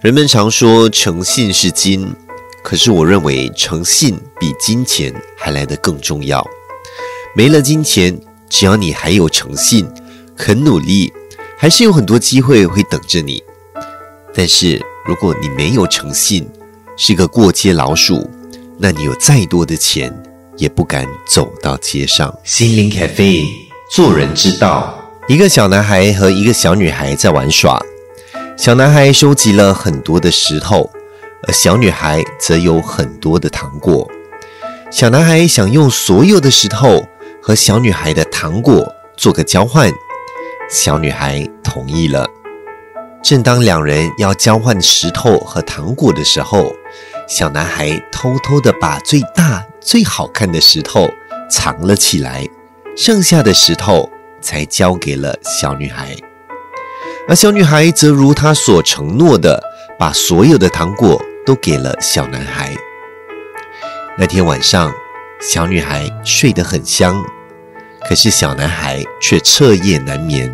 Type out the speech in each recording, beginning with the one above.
人们常说诚信是金，可是我认为诚信比金钱还来得更重要。没了金钱，只要你还有诚信，肯努力，还是有很多机会会等着你。但是如果你没有诚信，是个过街老鼠，那你有再多的钱，也不敢走到街上。心灵咖啡，做人之道。一个小男孩和一个小女孩在玩耍，小男孩收集了很多的石头，而小女孩则有很多的糖果。小男孩想用所有的石头和小女孩的糖果做个交换，小女孩同意了。正当两人要交换石头和糖果的时候，小男孩偷偷的把最大最好看的石头藏了起来，剩下的石头。才交给了小女孩，而小女孩则如她所承诺的，把所有的糖果都给了小男孩。那天晚上，小女孩睡得很香，可是小男孩却彻夜难眠，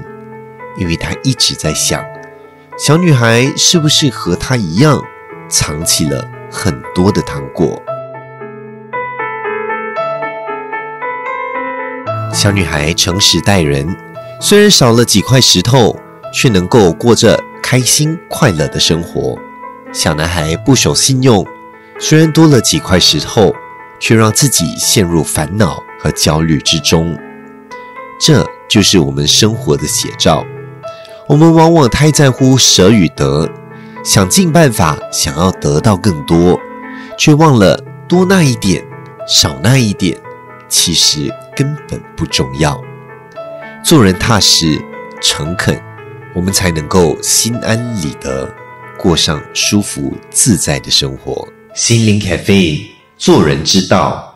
因为他一直在想，小女孩是不是和他一样，藏起了很多的糖果。小女孩诚实待人，虽然少了几块石头，却能够过着开心快乐的生活。小男孩不守信用，虽然多了几块石头，却让自己陷入烦恼和焦虑之中。这就是我们生活的写照。我们往往太在乎舍与得，想尽办法想要得到更多，却忘了多那一点，少那一点。其实根本不重要。做人踏实、诚恳，我们才能够心安理得，过上舒服自在的生活。心灵咖啡，做人之道。